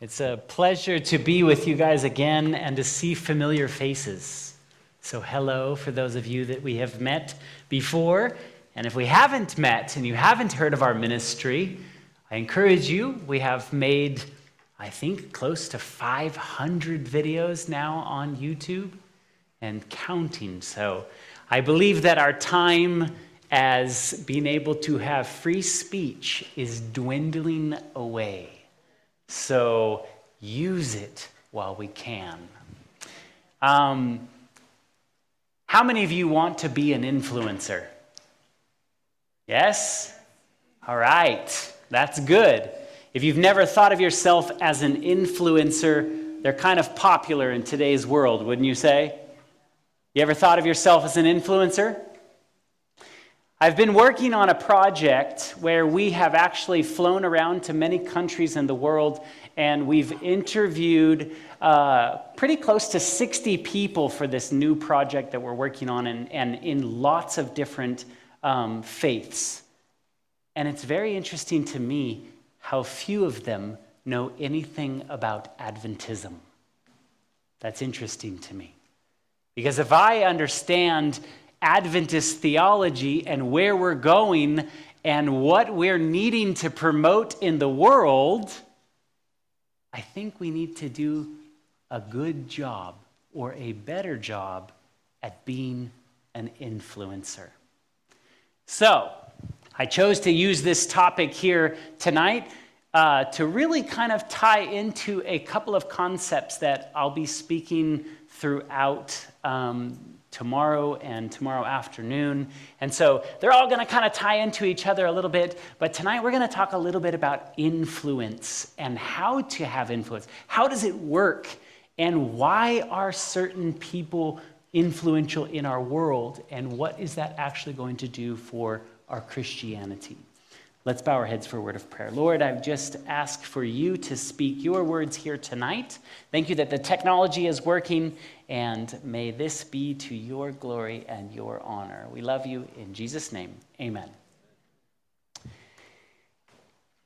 It's a pleasure to be with you guys again and to see familiar faces. So, hello for those of you that we have met before. And if we haven't met and you haven't heard of our ministry, I encourage you. We have made, I think, close to 500 videos now on YouTube and counting. So, I believe that our time as being able to have free speech is dwindling away. So use it while we can. Um, how many of you want to be an influencer? Yes? All right, that's good. If you've never thought of yourself as an influencer, they're kind of popular in today's world, wouldn't you say? You ever thought of yourself as an influencer? I've been working on a project where we have actually flown around to many countries in the world and we've interviewed uh, pretty close to 60 people for this new project that we're working on and, and in lots of different um, faiths. And it's very interesting to me how few of them know anything about Adventism. That's interesting to me. Because if I understand Adventist theology and where we're going and what we're needing to promote in the world, I think we need to do a good job or a better job at being an influencer. So, I chose to use this topic here tonight uh, to really kind of tie into a couple of concepts that I'll be speaking throughout um, tomorrow and tomorrow afternoon. And so they're all going to kind of tie into each other a little bit. But tonight we're going to talk a little bit about influence and how to have influence. How does it work? And why are certain people influential in our world? And what is that actually going to do for our Christianity? Let's bow our heads for a word of prayer. Lord, I've just asked for you to speak your words here tonight. Thank you that the technology is working, and may this be to your glory and your honor. We love you in Jesus' name. Amen.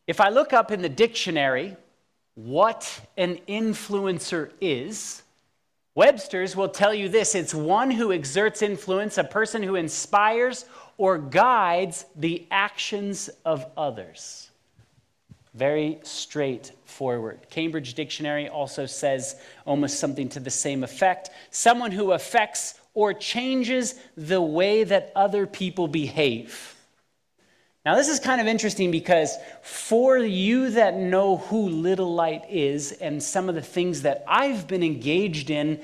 If I look up in the dictionary what an influencer is, Webster's will tell you this it's one who exerts influence, a person who inspires or guides the actions of others. Very straightforward. Cambridge Dictionary also says almost something to the same effect someone who affects or changes the way that other people behave. Now, this is kind of interesting because for you that know who Little Light is and some of the things that I've been engaged in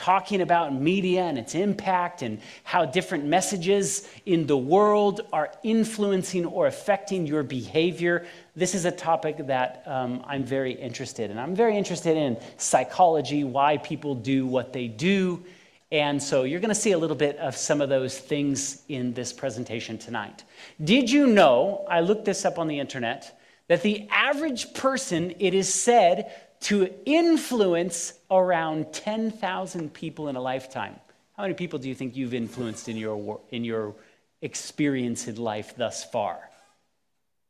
talking about media and its impact and how different messages in the world are influencing or affecting your behavior. This is a topic that um, I'm very interested in. I'm very interested in psychology, why people do what they do. And so you're going to see a little bit of some of those things in this presentation tonight. Did you know, I looked this up on the internet, that the average person, it is said, to influence around 10,000 people in a lifetime. How many people do you think you've influenced in your, in your experience in life thus far?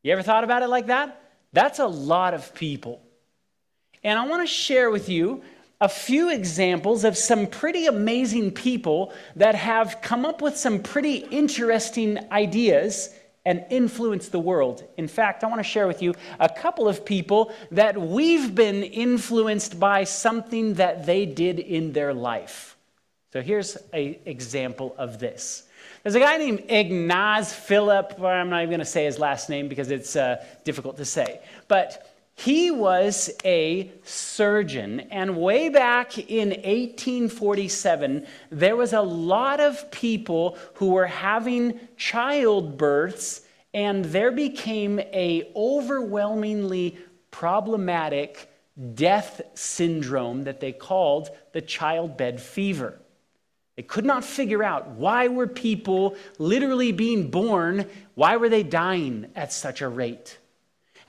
You ever thought about it like that? That's a lot of people. And I want to share with you a few examples of some pretty amazing people that have come up with some pretty interesting ideas and influence the world. In fact, I want to share with you a couple of people that we've been influenced by something that they did in their life. So here's an example of this. There's a guy named Ignaz Philipp, I'm not even going to say his last name because it's uh, difficult to say. But he was a surgeon, and way back in 1847, there was a lot of people who were having childbirths, and there became a overwhelmingly problematic death syndrome that they called the childbed fever. They could not figure out why were people literally being born, why were they dying at such a rate?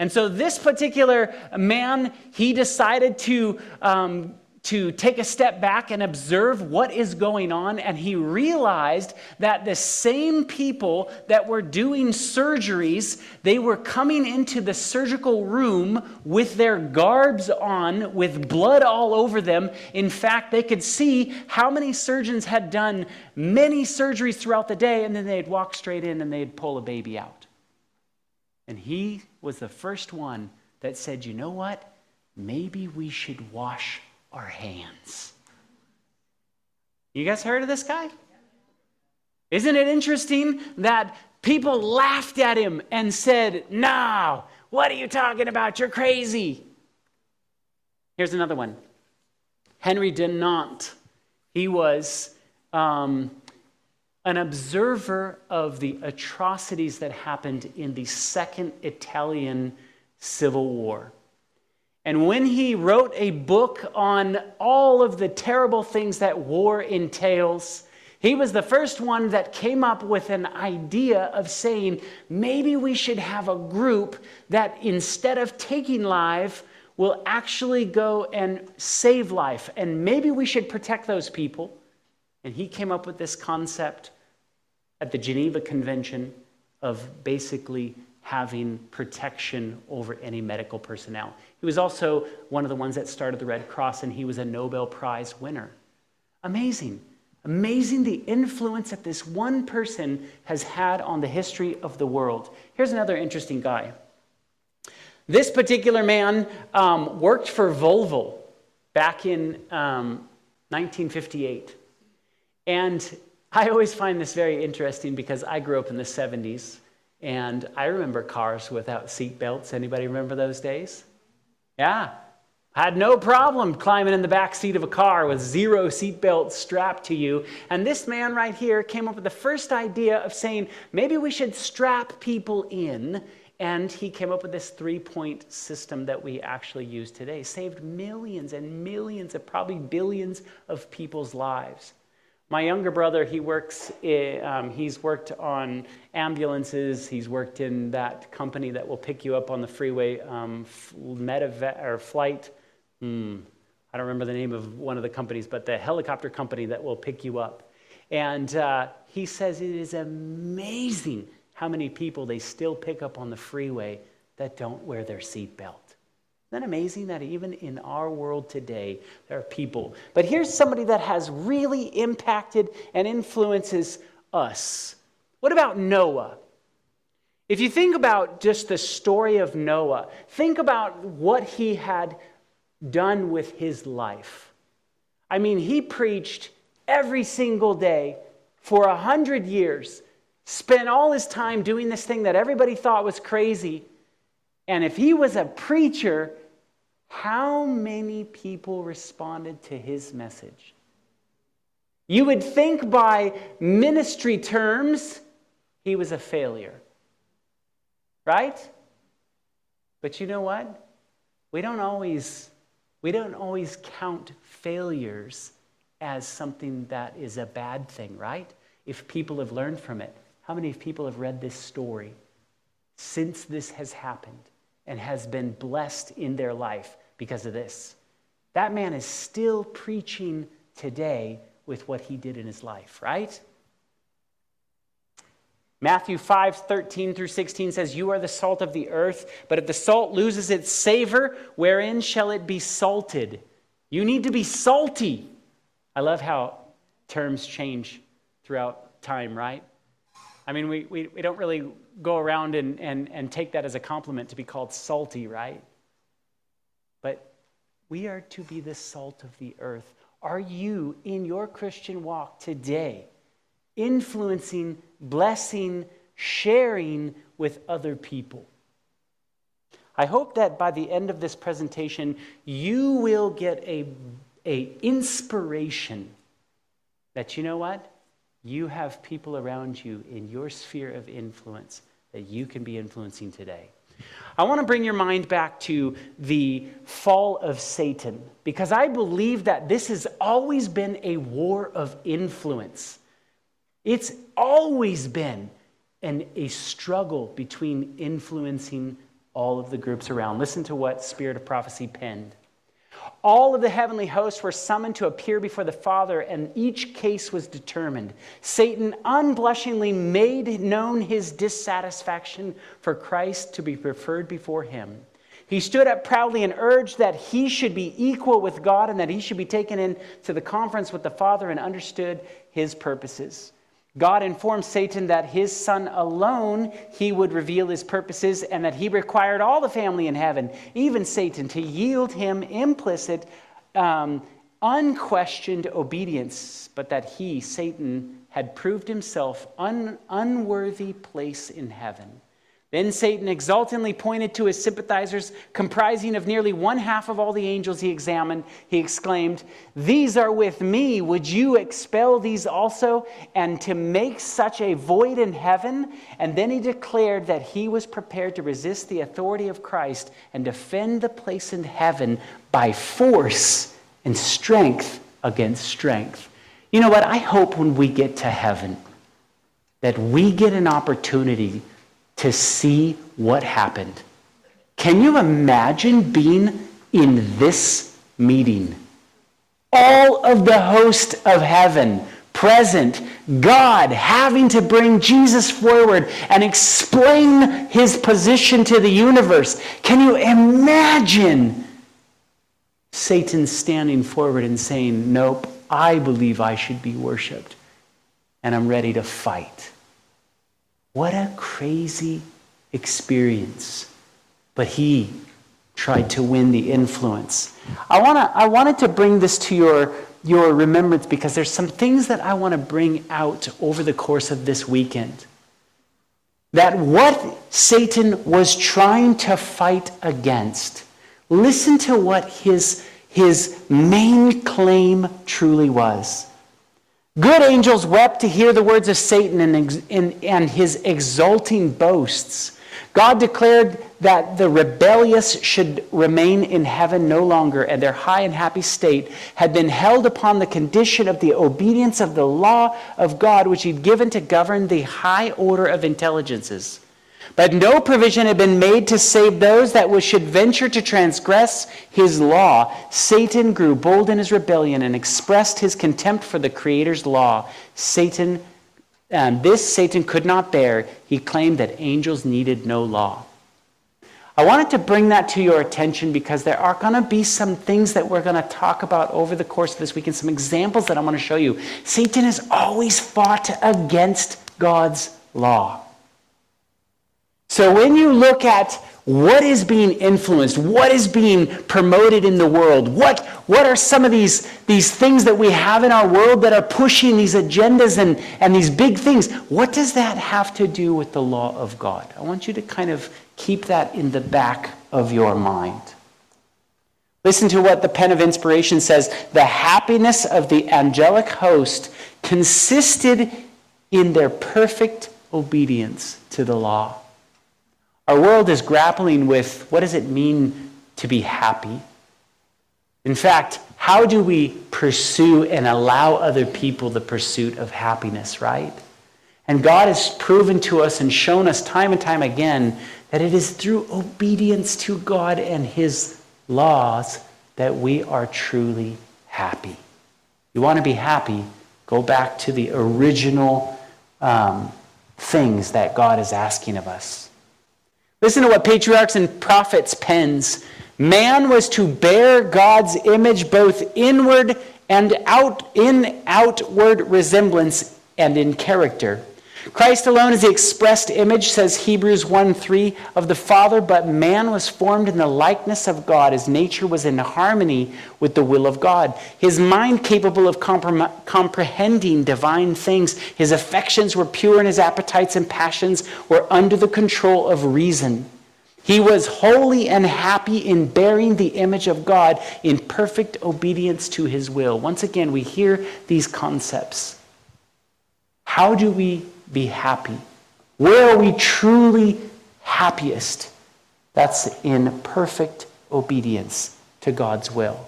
And so, this particular man, he decided to um, to take a step back and observe what is going on, and he realized that the same people that were doing surgeries, they were coming into the surgical room with their garbs on, with blood all over them. In fact, they could see how many surgeons had done many surgeries throughout the day, and then they'd walk straight in and they'd pull a baby out. And he was the first one that said, You know what? Maybe we should wash our hands. You guys heard of this guy? Isn't it interesting that people laughed at him and said, No, what are you talking about? You're crazy. Here's another one Henry Dunant. He was um, an observer of the atrocities that happened in the Second Italian Civil War. And when he wrote a book on all of the terrible things that war entails, he was the first one that came up with an idea of saying maybe we should have a group that instead of taking life will actually go and save life. And maybe we should protect those people. And he came up with this concept at the Geneva Convention of basically having protection over any medical personnel. He was also one of the ones that started the Red Cross, and he was a Nobel Prize winner. Amazing. Amazing the influence that this one person has had on the history of the world. Here's another interesting guy. This particular man um, worked for Volvo back in um, 1958. And I always find this very interesting because I grew up in the 70s and I remember cars without seat belts. Anybody remember those days? Yeah. Had no problem climbing in the back seat of a car with zero seatbelt strapped to you. And this man right here came up with the first idea of saying maybe we should strap people in. And he came up with this three point system that we actually use today. Saved millions and millions of probably billions of people's lives. My younger brother, he works, um, he's worked on ambulances. He's worked in that company that will pick you up on the freeway, um, or Flight. Hmm, I don't remember the name of one of the companies, but the helicopter company that will pick you up. And uh, he says it is amazing how many people they still pick up on the freeway that don't wear their seatbelt. Isn't that amazing that even in our world today, there are people? But here's somebody that has really impacted and influences us. What about Noah? If you think about just the story of Noah, think about what he had done with his life. I mean, he preached every single day for a hundred years, spent all his time doing this thing that everybody thought was crazy. And if he was a preacher, how many people responded to his message? You would think by ministry terms, he was a failure. Right? But you know what? We don't always we don't always count failures as something that is a bad thing, right? If people have learned from it. How many people have read this story since this has happened and has been blessed in their life because of this. That man is still preaching today with what he did in his life, right? Matthew 5, 13 through 16 says, You are the salt of the earth, but if the salt loses its savor, wherein shall it be salted? You need to be salty. I love how terms change throughout time, right? I mean, we, we, we don't really go around and, and, and take that as a compliment to be called salty, right? But we are to be the salt of the earth. Are you, in your Christian walk today, influencing, blessing, sharing with other people? I hope that by the end of this presentation, you will get a, a inspiration that you know what? You have people around you in your sphere of influence that you can be influencing today. I want to bring your mind back to the fall of Satan because I believe that this has always been a war of influence. It's always been an, a struggle between influencing all of the groups around. Listen to what Spirit of Prophecy penned. All of the heavenly hosts were summoned to appear before the Father, and each case was determined. Satan unblushingly made known his dissatisfaction for Christ to be preferred before him. He stood up proudly and urged that he should be equal with God and that he should be taken into the conference with the Father and understood his purposes. God informed Satan that his son alone he would reveal his purposes and that he required all the family in heaven, even Satan, to yield him implicit, um, unquestioned obedience, but that he, Satan, had proved himself un- unworthy place in heaven. Then Satan exultantly pointed to his sympathizers, comprising of nearly one half of all the angels he examined. He exclaimed, These are with me. Would you expel these also? And to make such a void in heaven? And then he declared that he was prepared to resist the authority of Christ and defend the place in heaven by force and strength against strength. You know what? I hope when we get to heaven that we get an opportunity to see what happened. Can you imagine being in this meeting? All of the host of heaven present, God having to bring Jesus forward and explain his position to the universe. Can you imagine Satan standing forward and saying, Nope, I believe I should be worshiped, and I'm ready to fight? What a crazy experience. But he tried to win the influence. I, wanna, I wanted to bring this to your, your remembrance because there's some things that I want to bring out over the course of this weekend. That what Satan was trying to fight against, listen to what his, his main claim truly was. Good angels wept to hear the words of Satan and, and, and, his exulting boasts. God declared that the rebellious should remain in heaven no longer, and their high and happy state had been held upon the condition of the obedience of the law of God, which He'd given to govern the high order of intelligences. But no provision had been made to save those that should venture to transgress his law. Satan grew bold in his rebellion and expressed his contempt for the Creator's law. Satan, and this Satan could not bear. He claimed that angels needed no law. I wanted to bring that to your attention because there are going to be some things that we're going to talk about over the course of this week and some examples that I want to show you. Satan has always fought against God's law. So when you look at what is being influenced, what is being promoted in the world, what, what are some of these, these things that we have in our world that are pushing these agendas and, and these big things, what does that have to do with the law of God? I want you to kind of keep that in the back of your mind. Listen to what the pen of inspiration says. The happiness of the angelic host consisted in their perfect obedience to the law. Our world is grappling with what does it mean to be happy? In fact, how do we pursue and allow other people the pursuit of happiness, right? And God has proven to us and shown us time and time again that it is through obedience to God and His laws that we are truly happy. You want to be happy? Go back to the original um, things that God is asking of us. Listen to what patriarchs and prophets pens. Man was to bear God's image both inward and out in outward resemblance and in character. Christ alone is the expressed image, says Hebrews 1 3, of the Father, but man was formed in the likeness of God. His nature was in harmony with the will of God. His mind capable of compre- comprehending divine things. His affections were pure, and his appetites and passions were under the control of reason. He was holy and happy in bearing the image of God in perfect obedience to his will. Once again, we hear these concepts. How do we be happy? Where are we truly happiest? That's in perfect obedience to God's will.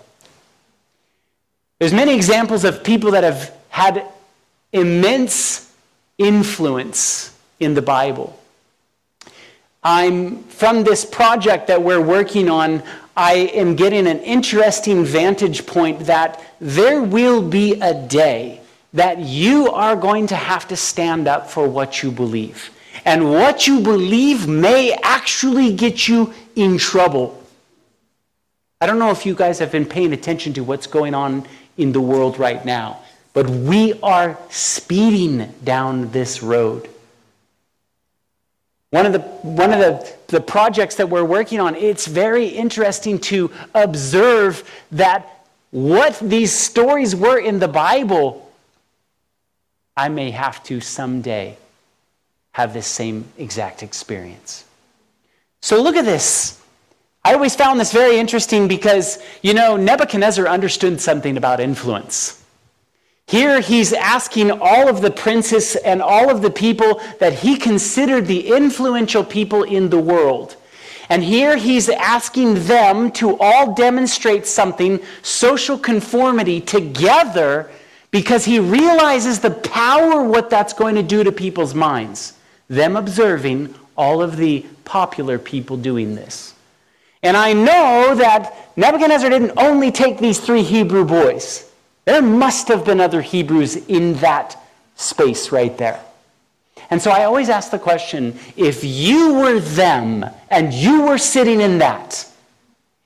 There's many examples of people that have had immense influence in the Bible. I'm from this project that we're working on. I am getting an interesting vantage point that there will be a day that you are going to have to stand up for what you believe. And what you believe may actually get you in trouble. I don't know if you guys have been paying attention to what's going on in the world right now, but we are speeding down this road. One of the, one of the, the projects that we're working on, it's very interesting to observe that what these stories were in the Bible, I may have to someday have this same exact experience. So look at this. I always found this very interesting because, you know, Nebuchadnezzar understood something about influence. Here he's asking all of the princes and all of the people that he considered the influential people in the world. And here he's asking them to all demonstrate something, social conformity together, because he realizes the power what that's going to do to people's minds. Them observing all of the popular people doing this. And I know that Nebuchadnezzar didn't only take these three Hebrew boys. There must have been other Hebrews in that space right there. And so I always ask the question if you were them and you were sitting in that,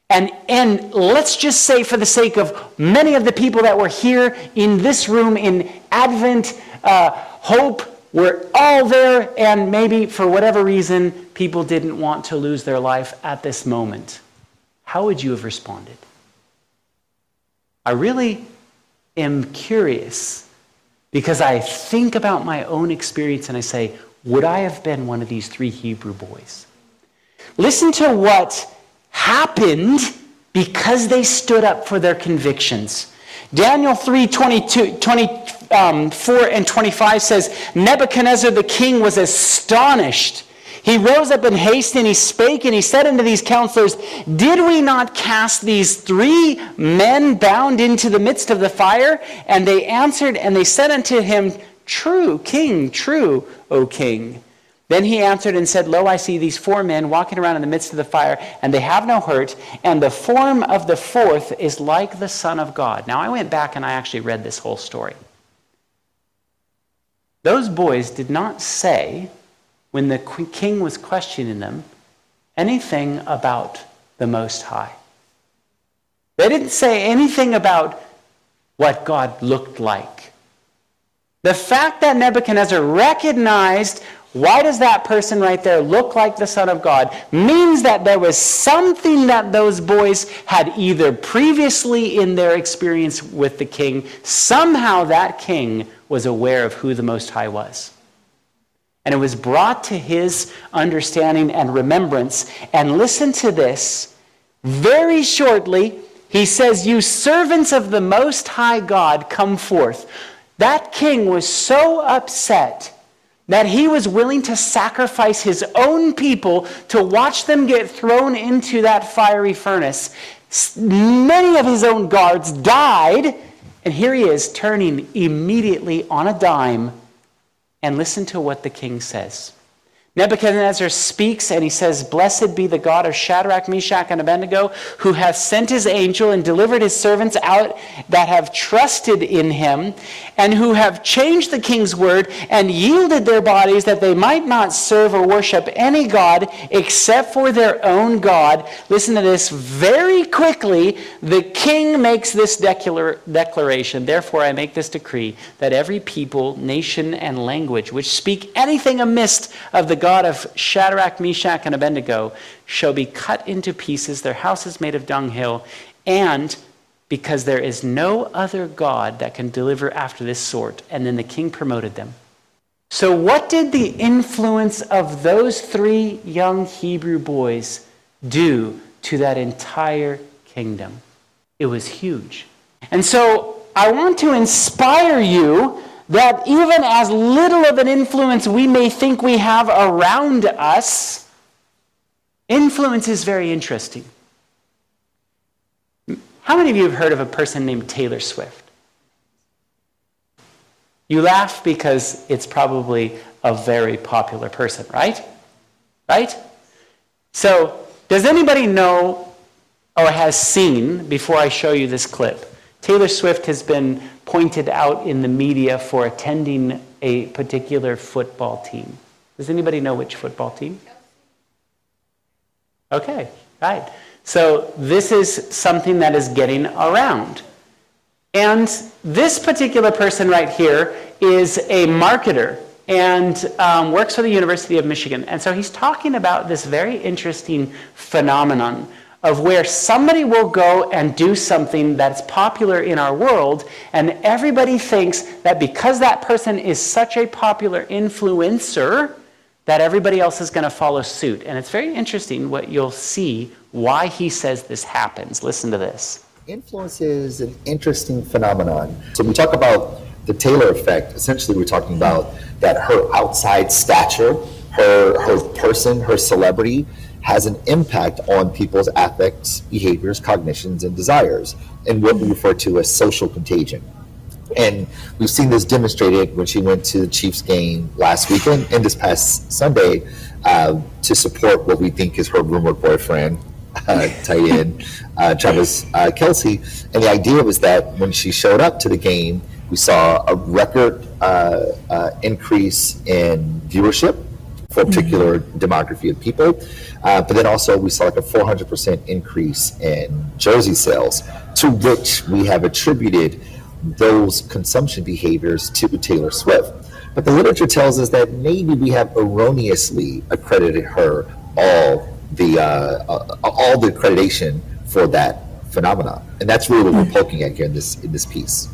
and, and let's just say, for the sake of many of the people that were here in this room in Advent, uh, Hope, we're all there, and maybe for whatever reason, people didn't want to lose their life at this moment. How would you have responded? I really am curious because I think about my own experience and I say, would I have been one of these three Hebrew boys? Listen to what happened because they stood up for their convictions. Daniel 3 22, 24 um, and 25 says, Nebuchadnezzar the king was astonished he rose up in haste and he spake and he said unto these counselors, Did we not cast these three men bound into the midst of the fire? And they answered and they said unto him, True, king, true, O king. Then he answered and said, Lo, I see these four men walking around in the midst of the fire, and they have no hurt, and the form of the fourth is like the Son of God. Now, I went back and I actually read this whole story. Those boys did not say when the king was questioning them anything about the Most High. They didn't say anything about what God looked like. The fact that Nebuchadnezzar recognized why does that person right there look like the Son of God means that there was something that those boys had either previously in their experience with the king, somehow that king was aware of who the Most High was and it was brought to his understanding and remembrance. And listen to this. Very shortly, he says, You servants of the Most High God, come forth. That king was so upset that he was willing to sacrifice his own people to watch them get thrown into that fiery furnace. Many of his own guards died, and here he is turning immediately on a dime and listen to what the king says. Nebuchadnezzar speaks and he says, Blessed be the God of Shadrach, Meshach, and Abednego, who hath sent his angel and delivered his servants out that have trusted in him, and who have changed the king's word and yielded their bodies that they might not serve or worship any God except for their own God. Listen to this very quickly. The king makes this declaration. Therefore, I make this decree that every people, nation, and language which speak anything amiss of the God of Shadrach, Meshach, and Abednego shall be cut into pieces, their houses made of dunghill, and because there is no other God that can deliver after this sort. And then the king promoted them. So, what did the influence of those three young Hebrew boys do to that entire kingdom? It was huge. And so, I want to inspire you that even as little of an influence we may think we have around us, influence is very interesting. How many of you have heard of a person named Taylor Swift? You laugh because it's probably a very popular person, right? Right? So, does anybody know or has seen before I show you this clip. Taylor Swift has been pointed out in the media for attending a particular football team. Does anybody know which football team? Okay, right. So this is something that is getting around. And this particular person right here is a marketer and um, works for the University of Michigan. And so he's talking about this very interesting phenomenon of where somebody will go and do something that's popular in our world, and everybody thinks that because that person is such a popular influencer, that everybody else is going to follow suit. And it's very interesting what you'll see why he says this happens. Listen to this. Influence is an interesting phenomenon. So we talk about the Taylor effect. Essentially, we're talking about that her outside stature, her her person, her celebrity has an impact on people's affects, behaviors, cognitions, and desires, and what we refer to as social contagion. And we've seen this demonstrated when she went to the Chiefs game last weekend and this past Sunday uh, to support what we think is her rumored boyfriend, uh, tight end, uh, Travis uh, Kelce. And the idea was that when she showed up to the game, we saw a record uh, uh, increase in viewership for a particular mm-hmm. demography of people. Uh, but then also we saw like a 400% increase in jersey sales, to which we have attributed those consumption behaviors to Taylor Swift. But the literature tells us that maybe we have erroneously accredited her all the uh, uh, all the accreditation for that phenomenon, and that's really what we're poking at here in this in this piece.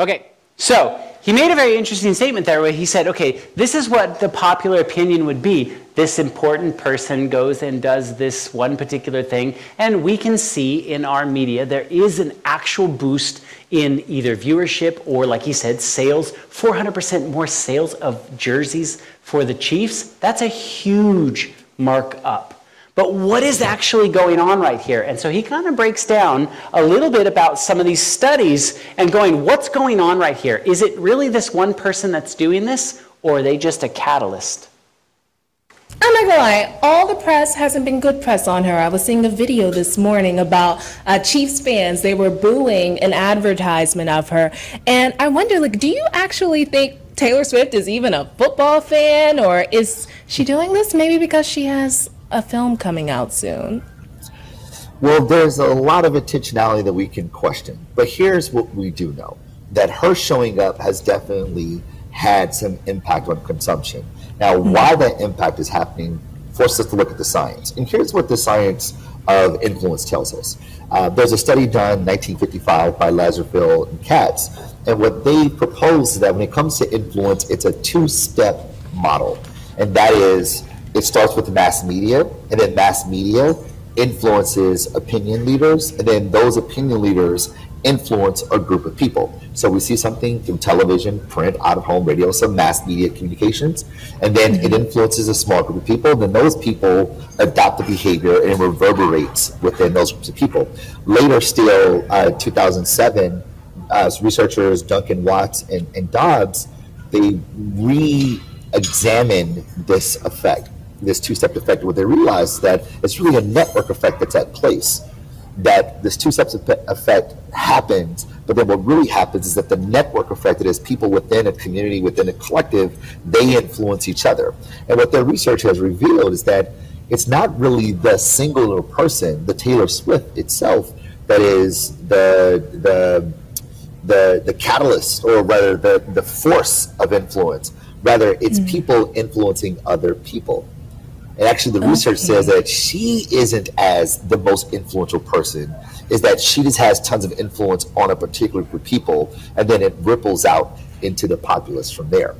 Okay, so he made a very interesting statement there where he said, okay, this is what the popular opinion would be. This important person goes and does this one particular thing, and we can see in our media there is an actual boost in either viewership or, like he said, sales 400% more sales of jerseys for the Chiefs. That's a huge markup. But what is actually going on right here? And so he kind of breaks down a little bit about some of these studies and going, what's going on right here? Is it really this one person that's doing this, or are they just a catalyst? I'm not gonna lie, all the press hasn't been good press on her. I was seeing a video this morning about uh, Chiefs fans. They were booing an advertisement of her. And I wonder, like, do you actually think Taylor Swift is even a football fan, or is she doing this maybe because she has a film coming out soon? Well, there's a lot of intentionality that we can question. But here's what we do know that her showing up has definitely had some impact on consumption. Now, mm-hmm. why that impact is happening forces us to look at the science. And here's what the science of influence tells us. Uh, there's a study done in 1955 by Lazarsfeld and Katz, and what they propose is that when it comes to influence, it's a two step model. And that is it starts with mass media, and then mass media influences opinion leaders, and then those opinion leaders influence a group of people. So we see something through television, print, out of home radio, some mass media communications, and then it influences a small group of people. Then those people adopt the behavior and it reverberates within those groups of people. Later, still, uh, 2007, uh, researchers Duncan Watts and, and Dodds they re-examined this effect this two-step effect, what they realize is that it's really a network effect that's at place. That this two-step effect happens, but then what really happens is that the network effect, that is people within a community, within a collective, they influence each other. And what their research has revealed is that it's not really the singular person, the Taylor Swift itself, that is the the the the catalyst, or rather the the force of influence. Rather, it's mm-hmm. people influencing other people. And actually, the research says that she isn't as the most influential person, is that she just has tons of influence on a particular group of people, and then it ripples out into the populace from there.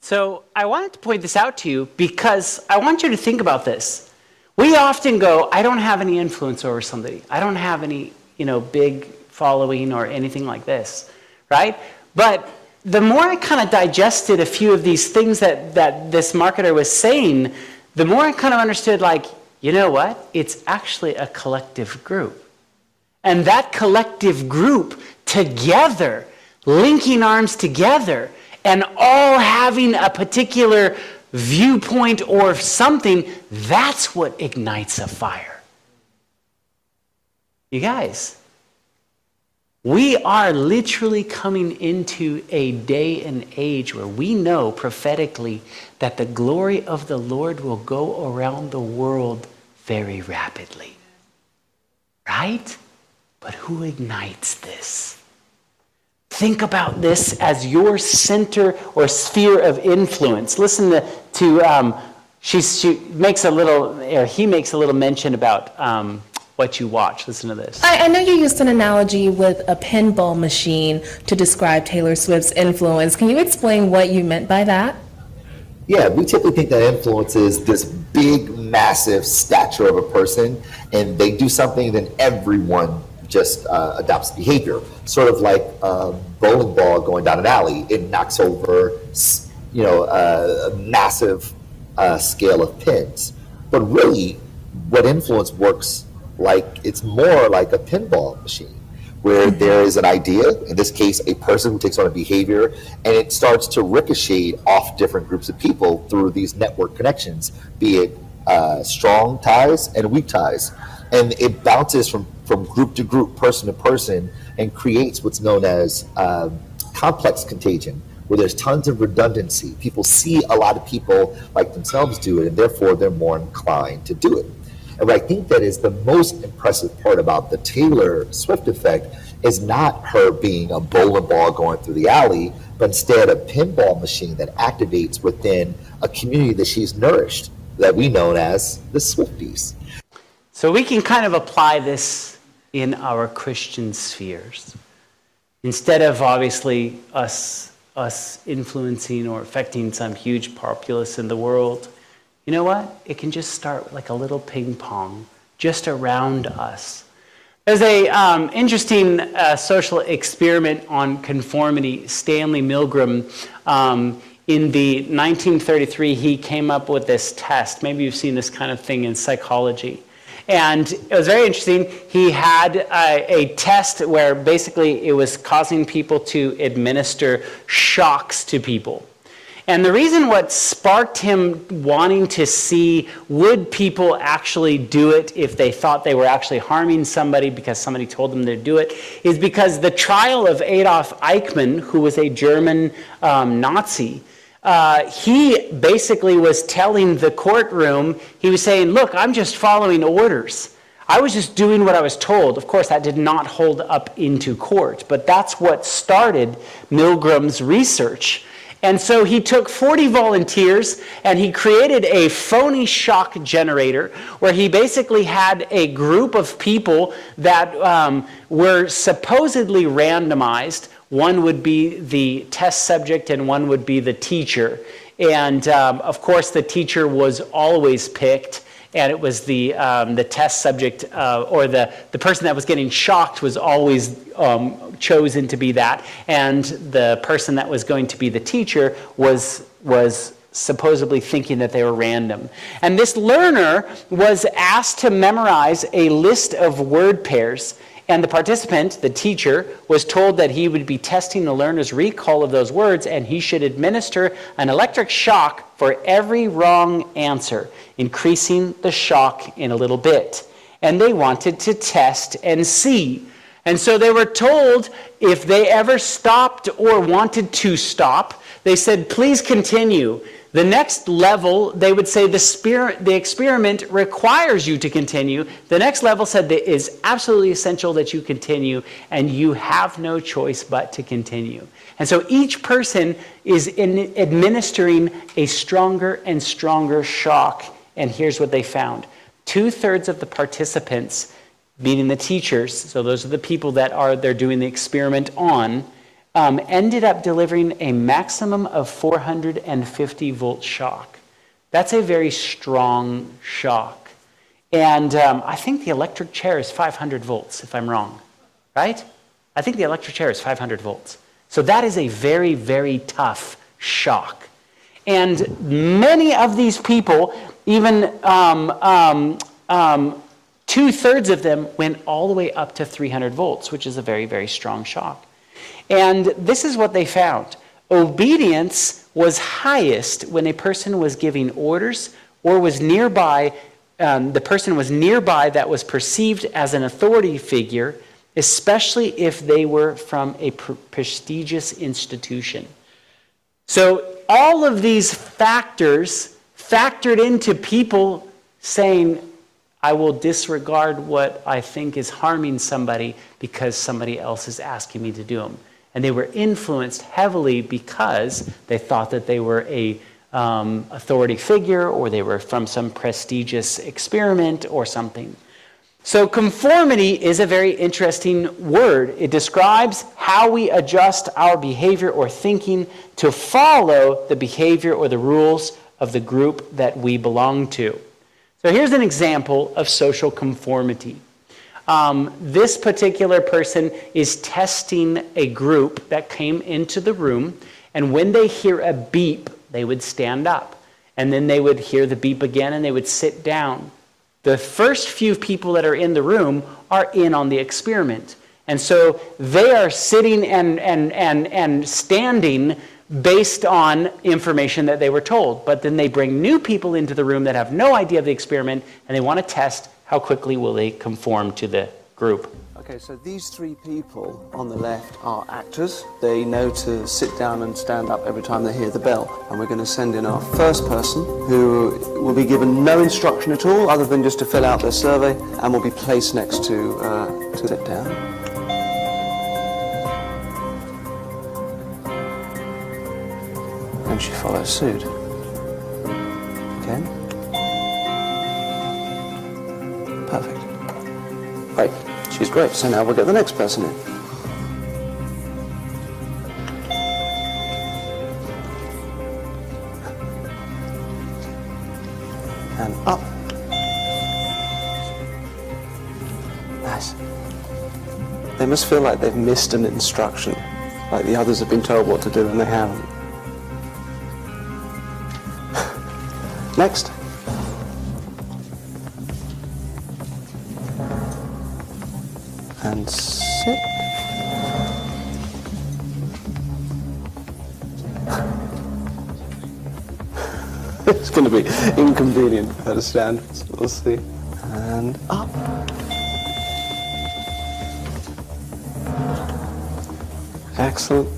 So I wanted to point this out to you because I want you to think about this. We often go, I don't have any influence over somebody. I don't have any, you know, big following or anything like this, right? But the more I kind of digested a few of these things that, that this marketer was saying, the more I kind of understood, like, you know what? It's actually a collective group. And that collective group together, linking arms together, and all having a particular viewpoint or something, that's what ignites a fire. You guys, we are literally coming into a day and age where we know prophetically that the glory of the Lord will go around the world very rapidly. Right? But who ignites this? Think about this as your center or sphere of influence. Listen to, to um, she makes a little, or he makes a little mention about um, what you watch. Listen to this. I, I, know you used an analogy with a pinball machine to describe Taylor Swift's influence. Can you explain what you meant by that? Yeah, we typically think that influence is this big, massive stature of a person, and they do something, then everyone just uh, adopts behavior. Sort of like a bowling ball going down an alley, it knocks over, you know, a massive uh, scale of pins. But really, what influence works like it's more like a pinball machine where there is an idea, in this case, a person who takes on a behavior, and it starts to ricochet off different groups of people through these network connections, be it uh, strong ties and weak ties. And it bounces from, from group to group, person to person, and creates what's known as um, complex contagion, where there's tons of redundancy. People see a lot of people like themselves do it, and therefore they're more inclined to do it. And what I think that is the most impressive part about the Taylor Swift effect is not her being a bowling ball going through the alley, but instead a pinball machine that activates within a community that she's nourished, that we know as the Swifties. So we can kind of apply this in our Christian spheres. Instead of obviously us us influencing or affecting some huge populace in the world, you know what? It can just start like a little ping pong just around us. There's a um, interesting uh, social experiment on conformity. Stanley Milgram, um, in the 1933, he came up with this test. Maybe you've seen this kind of thing in psychology. And it was very interesting. He had a, a, test where basically it was causing people to administer shocks to people. And the reason what sparked him wanting to see would people actually do it if they thought they were actually harming somebody because somebody told them to do it is because the trial of Adolf Eichmann, who was a German um, Nazi, uh, he basically was telling the courtroom, he was saying, Look, I'm just following orders. I was just doing what I was told. Of course, that did not hold up into court, but that's what started Milgram's research. And so he took 40 volunteers and he created a phony shock generator where he basically had a group of people that um, were supposedly randomized. One would be the test subject and one would be the teacher. And um, of course, the teacher was always picked and it was the, um, the test subject uh, or the, the person that was getting shocked was always um, chosen to be that, and the person that was going to be the teacher was, was supposedly thinking that they were random. And this learner was asked to memorize a list of word pairs and the participant, the teacher, was told that he would be testing the learner's recall of those words and he should administer an electric shock for every wrong answer, increasing the shock in a little bit. And they wanted to test and see. And so they were told if they ever stopped or wanted to stop, they said, please continue. The next level, they would say the, spirit, the experiment requires you to continue. The next level said that it is absolutely essential that you continue, and you have no choice but to continue. And so each person is in administering a stronger and stronger shock. And here's what they found two thirds of the participants, meaning the teachers, so those are the people that are they're doing the experiment on um, ended up delivering a maximum of 450 volt shock. That's a very strong shock. And um, I think the electric chair is 500 volts, if I'm wrong, right? I think the electric chair is 500 volts. So that is a very, very tough shock. And many of these people, even um, um, um, two thirds of them, went all the way up to 300 volts, which is a very, very strong shock. And this is what they found obedience was highest when a person was giving orders or was nearby um, the person was nearby that was perceived as an authority figure, especially if they were from a pr- prestigious institution. So, all of these factors factored into people saying, I will disregard what I think is harming somebody because somebody else is asking me to do them. And they were influenced heavily because they thought that they were a um, authority figure or they were from some prestigious experiment or something. So, conformity is a very interesting word. It describes how we adjust our behavior or thinking to follow the behavior or the rules of the group that we belong to. So, here's an example of social conformity. Um, this particular person is testing a group that came into the room, and when they hear a beep, they would stand up. And then they would hear the beep again and they would sit down. The first few people that are in the room are in on the experiment. And so they are sitting and, and, and, and standing based on information that they were told. But then they bring new people into the room that have no idea of the experiment and they want to test how quickly will they conform to the group. Okay, so these three people on the left are actors. They know to sit down and stand up every time they hear the bell. And we're going to send in our first person who will be given no instruction at all other than just to fill out their survey and will be placed next to, uh, to sit down. She follows suit. Again. Perfect. Right. She's great, so now we'll get the next person in. And up. Nice. They must feel like they've missed an instruction, like the others have been told what to do and they haven't. Next. and sit. it's going to be inconvenient her to stand. We'll see. And up. Excellent.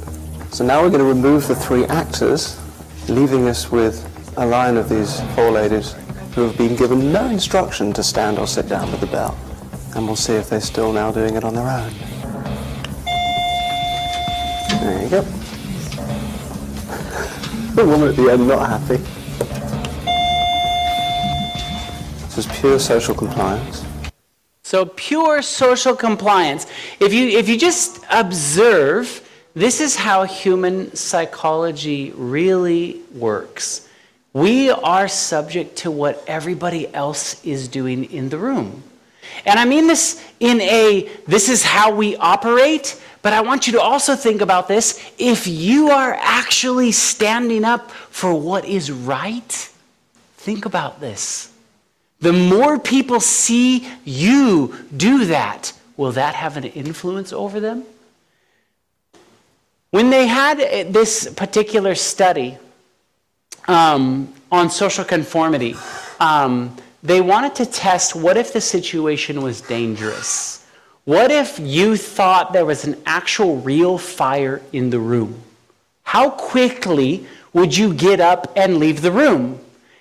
So now we're going to remove the three actors, leaving us with a line of these four ladies who have been given no instruction to stand or sit down with the bell and we'll see if they're still now doing it on their own. There you go. the woman at the end not happy. This is pure social compliance. So pure social compliance. If you if you just observe, this is how human psychology really works. We are subject to what everybody else is doing in the room. And I mean this in a this is how we operate, but I want you to also think about this. If you are actually standing up for what is right, think about this. The more people see you do that, will that have an influence over them? When they had this particular study um, on social conformity, um, they wanted to test what if the situation was dangerous? What if you thought there was an actual real fire in the room? How quickly would you get up and leave the room?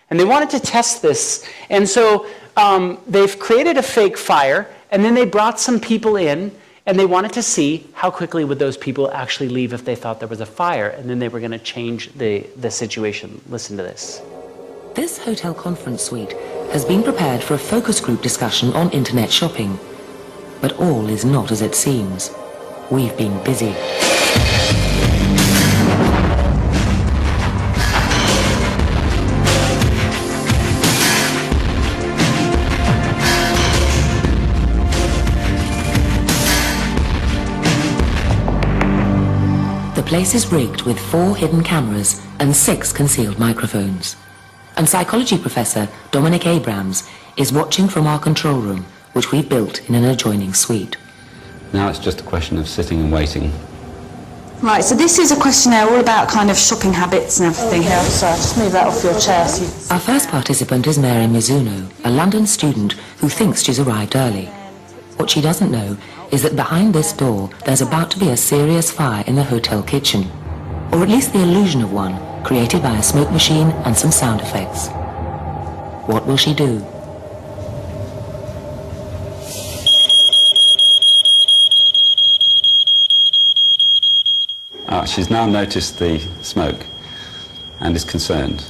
And they wanted to test this. And so um, they've created a fake fire, and then they brought some people in, and they wanted to see how quickly would those people actually leave if they thought there was a fire. And then they were going to change the, the situation. Listen to this. This hotel conference suite has been prepared for a focus group discussion on internet shopping. But all is not as it seems. We've been busy. Place is rigged with four hidden cameras and six concealed microphones and psychology professor Dominic Abrams is watching from our control room, which we built in an adjoining suite. Now it's just a question of sitting and waiting Right, so this is a questionnaire all about kind of shopping habits and everything here. So I'll just move that off your chair. So you... Our first participant is Mary Mizuno, a London student who thinks she's arrived early. What she doesn't know is that behind this door there's about to be a serious fire in the hotel kitchen. Or at least the illusion of one, created by a smoke machine and some sound effects. What will she do? Ah, she's now noticed the smoke and is concerned.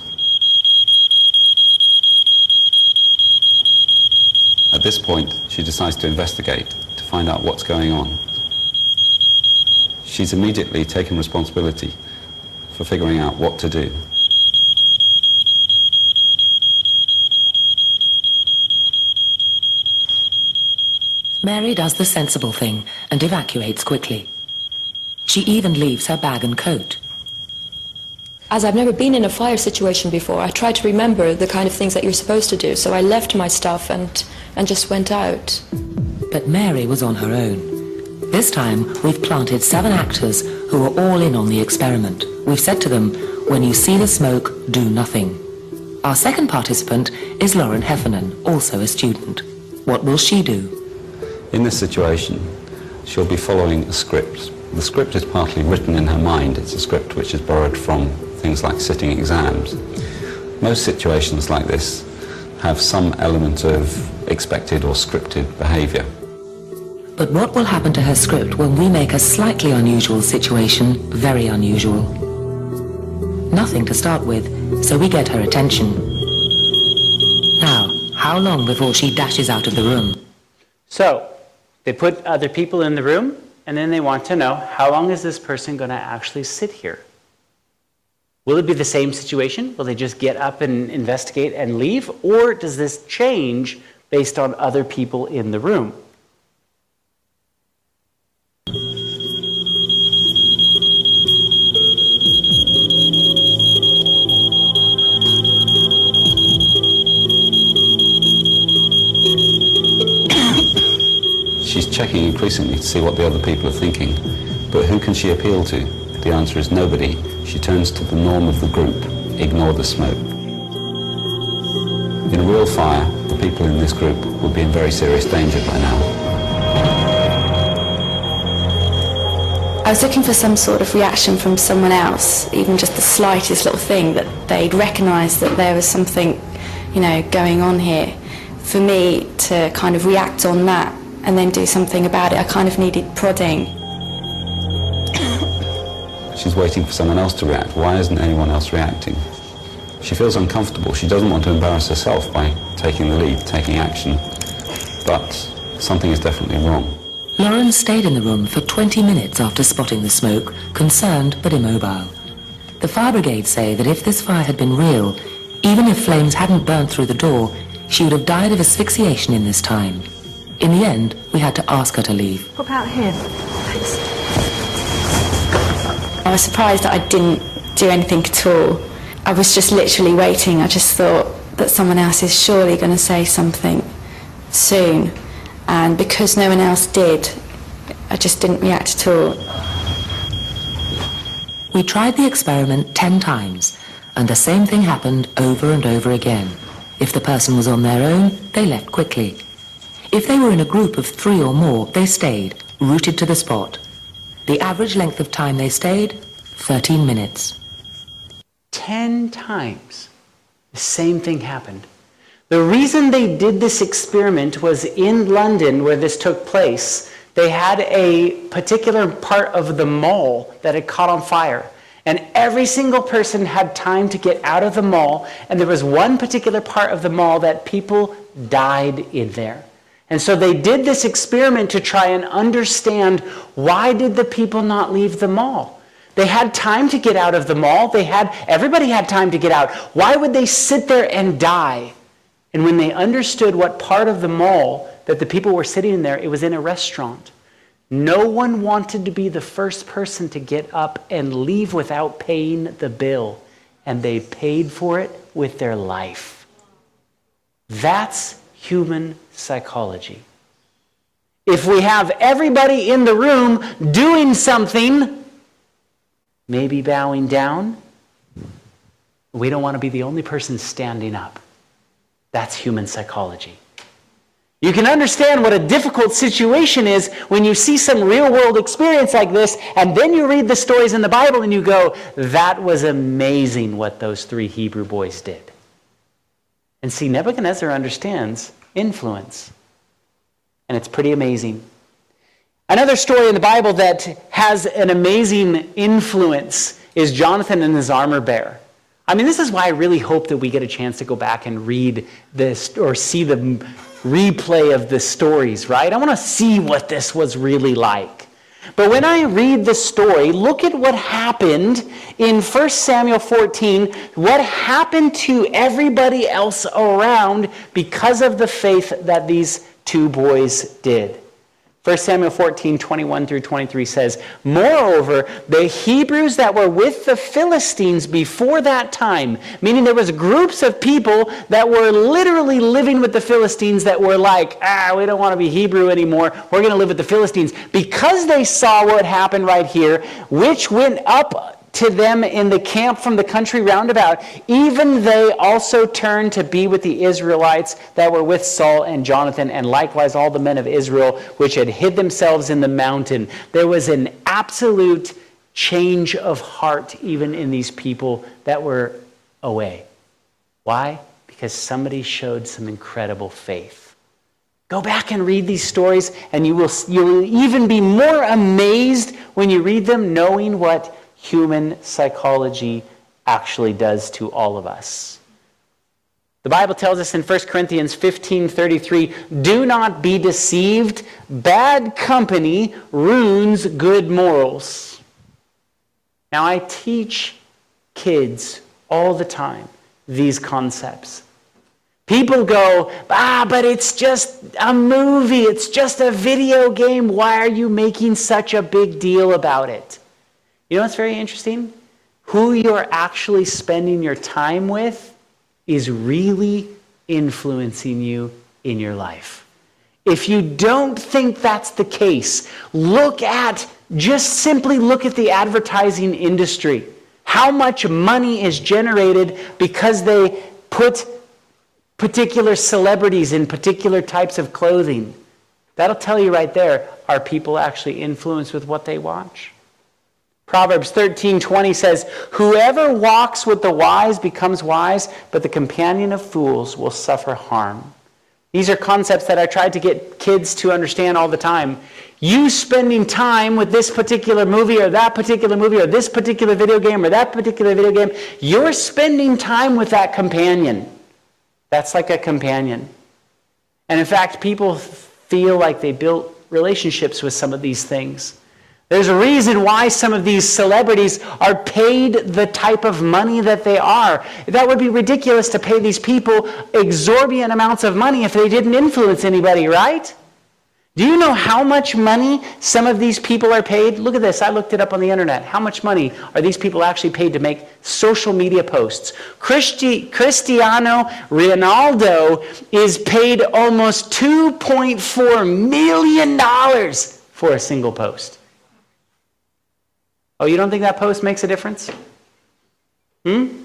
At this point, she decides to investigate to find out what's going on. She's immediately taken responsibility for figuring out what to do. Mary does the sensible thing and evacuates quickly. She even leaves her bag and coat. As I've never been in a fire situation before, I try to remember the kind of things that you're supposed to do. So I left my stuff and, and just went out. But Mary was on her own. This time, we've planted seven actors who are all in on the experiment. We've said to them, when you see the smoke, do nothing. Our second participant is Lauren Heffernan, also a student. What will she do? In this situation, she'll be following a script. The script is partly written in her mind. It's a script which is borrowed from things like sitting exams. Most situations like this have some element of expected or scripted behaviour. But what will happen to her script when we make a slightly unusual situation very unusual? Nothing to start with, so we get her attention. Now, how long before she dashes out of the room? So, they put other people in the room, and then they want to know how long is this person going to actually sit here? Will it be the same situation? Will they just get up and investigate and leave? Or does this change based on other people in the room? She's checking increasingly to see what the other people are thinking. But who can she appeal to? The answer is nobody. She turns to the norm of the group. Ignore the smoke. In real fire, people in this group would be in very serious danger by now. I was looking for some sort of reaction from someone else, even just the slightest little thing that they'd recognise that there was something, you know, going on here. For me to kind of react on that and then do something about it, I kind of needed prodding. She's waiting for someone else to react. Why isn't anyone else reacting? She feels uncomfortable. She doesn't want to embarrass herself by taking the lead, taking action. But something is definitely wrong. Lauren stayed in the room for 20 minutes after spotting the smoke, concerned but immobile. The fire brigade say that if this fire had been real, even if flames hadn't burnt through the door, she would have died of asphyxiation in this time. In the end, we had to ask her to leave. What about him? Thanks. I was surprised that I didn't do anything at all. I was just literally waiting. I just thought that someone else is surely going to say something soon. And because no one else did, I just didn't react at all. We tried the experiment 10 times, and the same thing happened over and over again. If the person was on their own, they left quickly. If they were in a group of three or more, they stayed, rooted to the spot. The average length of time they stayed, 13 minutes. 10 times the same thing happened. The reason they did this experiment was in London, where this took place, they had a particular part of the mall that had caught on fire. And every single person had time to get out of the mall, and there was one particular part of the mall that people died in there. And so they did this experiment to try and understand why did the people not leave the mall? They had time to get out of the mall. They had everybody had time to get out. Why would they sit there and die? And when they understood what part of the mall that the people were sitting in there, it was in a restaurant. No one wanted to be the first person to get up and leave without paying the bill. And they paid for it with their life. That's human psychology. If we have everybody in the room doing something, maybe bowing down. We don't want to be the only person standing up. That's human psychology. You can understand what a difficult situation is when you see some real world experience like this, and then you read the stories in the Bible and you go, that was amazing what those three Hebrew boys did. And see, Nebuchadnezzar understands influence. And it's pretty amazing. Another story in the Bible that has an amazing influence is Jonathan and his armor bearer. I mean, this is why I really hope that we get a chance to go back and read this or see the replay of the stories, right? I want to see what this was really like. But when I read the story, look at what happened in 1 Samuel 14, what happened to everybody else around because of the faith that these two boys did. 1 Samuel 14, 21 through 23 says, Moreover, the Hebrews that were with the Philistines before that time, meaning there was groups of people that were literally living with the Philistines that were like, ah, we don't want to be Hebrew anymore. We're going to live with the Philistines. Because they saw what happened right here, which went up to them in the camp from the country round about, even they also turned to be with the Israelites that were with Saul and Jonathan, and likewise all the men of Israel which had hid themselves in the mountain. There was an absolute change of heart even in these people that were away. Why? Because somebody showed some incredible faith. Go back and read these stories, and you will, you will even be more amazed when you read them, knowing what human psychology actually does to all of us. The Bible tells us in 1 Corinthians 15:33, "Do not be deceived, bad company ruins good morals." Now I teach kids all the time these concepts. People go, ah, but it's just a movie, it's just a video game. Why are you making such a big deal about it? You know what's very interesting? Who you're actually spending your time with is really influencing you in your life. If you don't think that's the case, look at, just simply look at the advertising industry. How much money is generated because they put particular celebrities in particular types of clothing? That'll tell you right there are people actually influenced with what they watch? Proverbs 13:20 says, "Whoever walks with the wise becomes wise, but the companion of fools will suffer harm." These are concepts that I try to get kids to understand all the time. You spending time with this particular movie or that particular movie or this particular video game or that particular video game, you're spending time with that companion. That's like a companion. And in fact, people feel like they built relationships with some of these things. There's a reason why some of these celebrities are paid the type of money that they are. That would be ridiculous to pay these people exorbitant amounts of money if they didn't influence anybody, right? Do you know how much money some of these people are paid? Look at this. I looked it up on the internet. How much money are these people actually paid to make social media posts? Christi- Cristiano Ronaldo is paid almost $2.4 million for a single post. Oh, you don't think that post makes a difference? Hmm?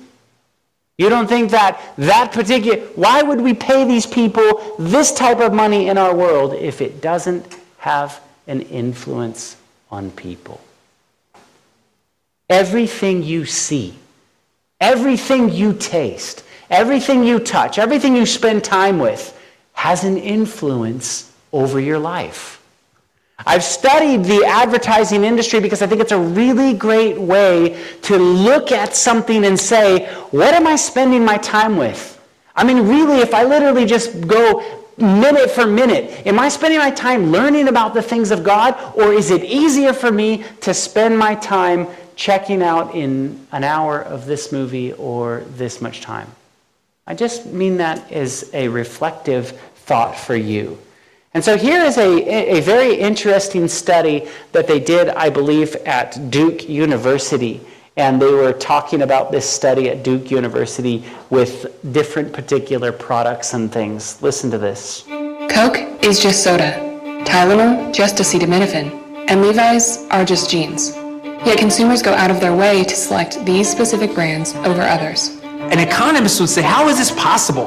You don't think that that particular, why would we pay these people this type of money in our world if it doesn't have an influence on people? Everything you see, everything you taste, everything you touch, everything you spend time with has an influence over your life. I've studied the advertising industry because I think it's a really great way to look at something and say, what am I spending my time with? I mean, really, if I literally just go minute for minute, am I spending my time learning about the things of God, or is it easier for me to spend my time checking out in an hour of this movie or this much time? I just mean that as a reflective thought for you. And so here is a, a very interesting study that they did, I believe, at Duke University. And they were talking about this study at Duke University with different particular products and things. Listen to this. Coke is just soda. Tylenol, just acetaminophen. And Levi's are just jeans. Yet consumers go out of their way to select these specific brands over others. An economist would say, how is this possible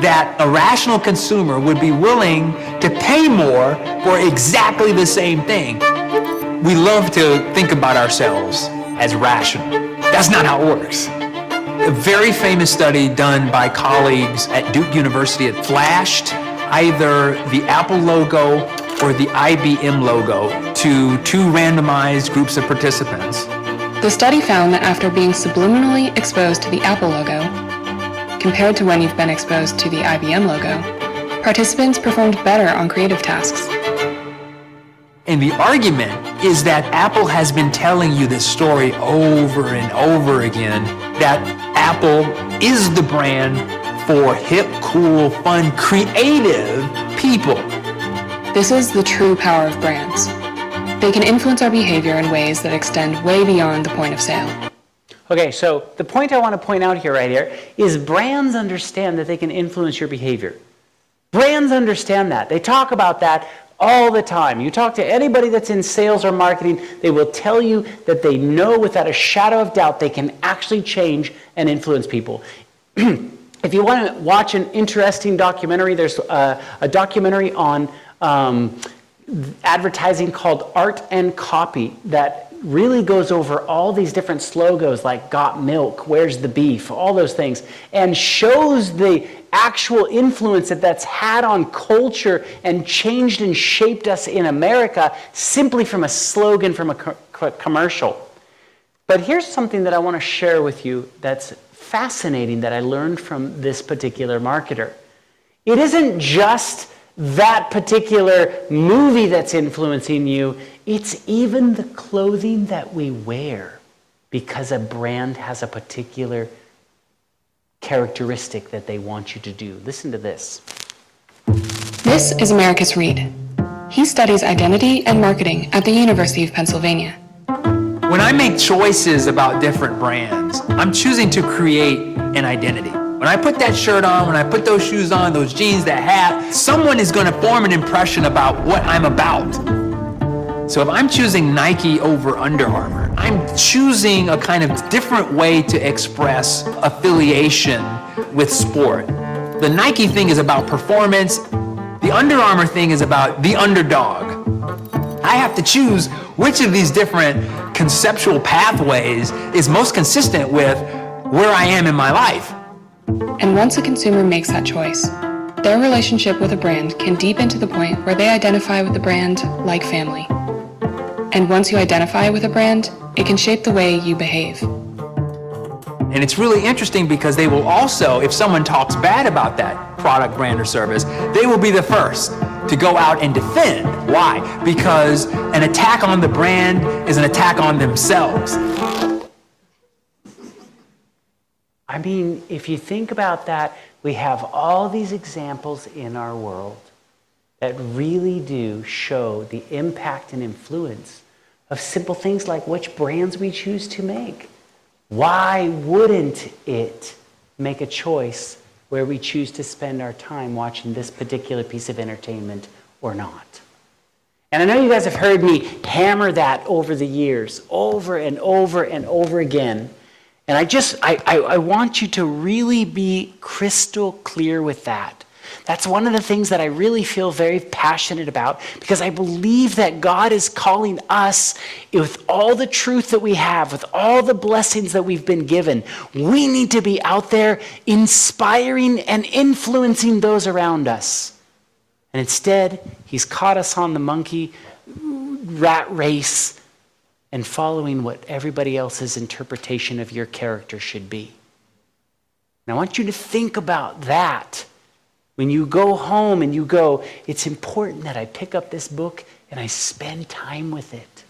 that a rational consumer would be willing to pay more for exactly the same thing? We love to think about ourselves as rational. That's not how it works. A very famous study done by colleagues at Duke University had flashed either the Apple logo or the IBM logo to two randomized groups of participants. The study found that after being subliminally exposed to the Apple logo, compared to when you've been exposed to the IBM logo, participants performed better on creative tasks. And the argument is that Apple has been telling you this story over and over again that Apple is the brand for hip, cool, fun, creative people. This is the true power of brands. They can influence our behavior in ways that extend way beyond the point of sale. Okay, so the point I want to point out here, right here, is brands understand that they can influence your behavior. Brands understand that. They talk about that all the time. You talk to anybody that's in sales or marketing, they will tell you that they know without a shadow of doubt they can actually change and influence people. if you want to watch an interesting documentary, there's a, a documentary on um, advertising called Art and Copy that really goes over all these different slogans like got milk where's the beef all those things and shows the actual influence that that's had on culture and changed and shaped us in america simply from a slogan from a co- commercial. But here's something that i want to share with you that's fascinating that i learned from this particular marketer. It isn't just that particular movie that's influencing you, it's even the clothing that we wear because a brand has a particular characteristic that they want you to do. Listen to this. This is Americus Reed. He studies identity and marketing at the University of Pennsylvania. When I make choices about different brands, I'm choosing to create an identity. When I put that shirt on, when I put those shoes on, those jeans, that hat, someone is going to form an impression about what I'm about. So if I'm choosing Nike over Under Armour, I'm choosing a kind of different way to express affiliation with sport. The Nike thing is about performance. The Under Armour thing is about the underdog. I have to choose which of these different conceptual pathways is most consistent with where I am in my life. And once a consumer makes that choice, their relationship with a brand can deepen to the point where they identify with the brand like family. And once you identify with a brand, it can shape the way you behave. And it's really interesting because they will also, if someone talks bad about that product, brand, or service, they will be the first to go out and defend. Why? Because an attack on the brand is an attack on themselves. I mean, if you think about that, we have all these examples in our world that really do show the impact and influence of simple things like which brands we choose to make. Why wouldn't it make a choice where we choose to spend our time watching this particular piece of entertainment or not? And I know you guys have heard me hammer that over the years, over and over and over again. And I just, I, I, I, want you to really be crystal clear with that. That's one of the things that I really feel very passionate about because I believe that God is calling us with all the truth that we have, with all the blessings that we've been given. We need to be out there inspiring and influencing those around us. And instead, He's caught us on the monkey rat race and following what everybody else's interpretation of your character should be. And I want you to think about that. When you go home and you go, it's important that I pick up this book and I spend time with it,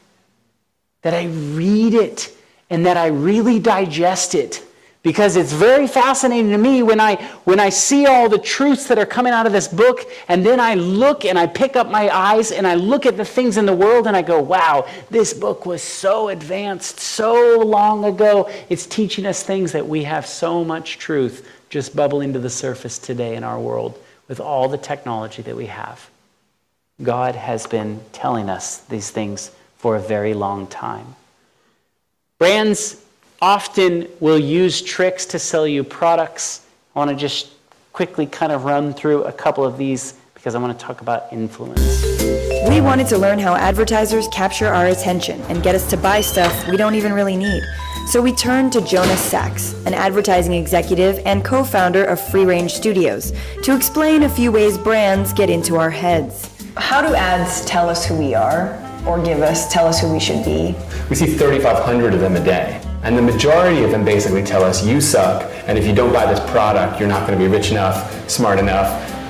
that I read it, and that I really digest it because it's very fascinating to me when I when I see all the truths that are coming out of this book and then I look and I pick up my eyes and I look at the things in the world and I go wow this book was so advanced so long ago. It's teaching us things that we have so much truth just bubbling to the surface today in our world with all the technology that we have. God has been telling us these things for a very long time. Brands often will use tricks to sell you products. I want to just quickly kind of run through a couple of these because I want to talk about influence. We wanted to learn how advertisers capture our attention and get us to buy stuff we don't even really need. So we turned to Jonah Sachs, an advertising executive and co founder of Free Range Studios, to explain a few ways brands get into our heads. How do ads tell us who we are or give us, tell us who we should be? We see 3,500 of them a day. And the majority of them basically tell us you suck, and if you don't buy this product, you're not going to be rich enough, smart enough,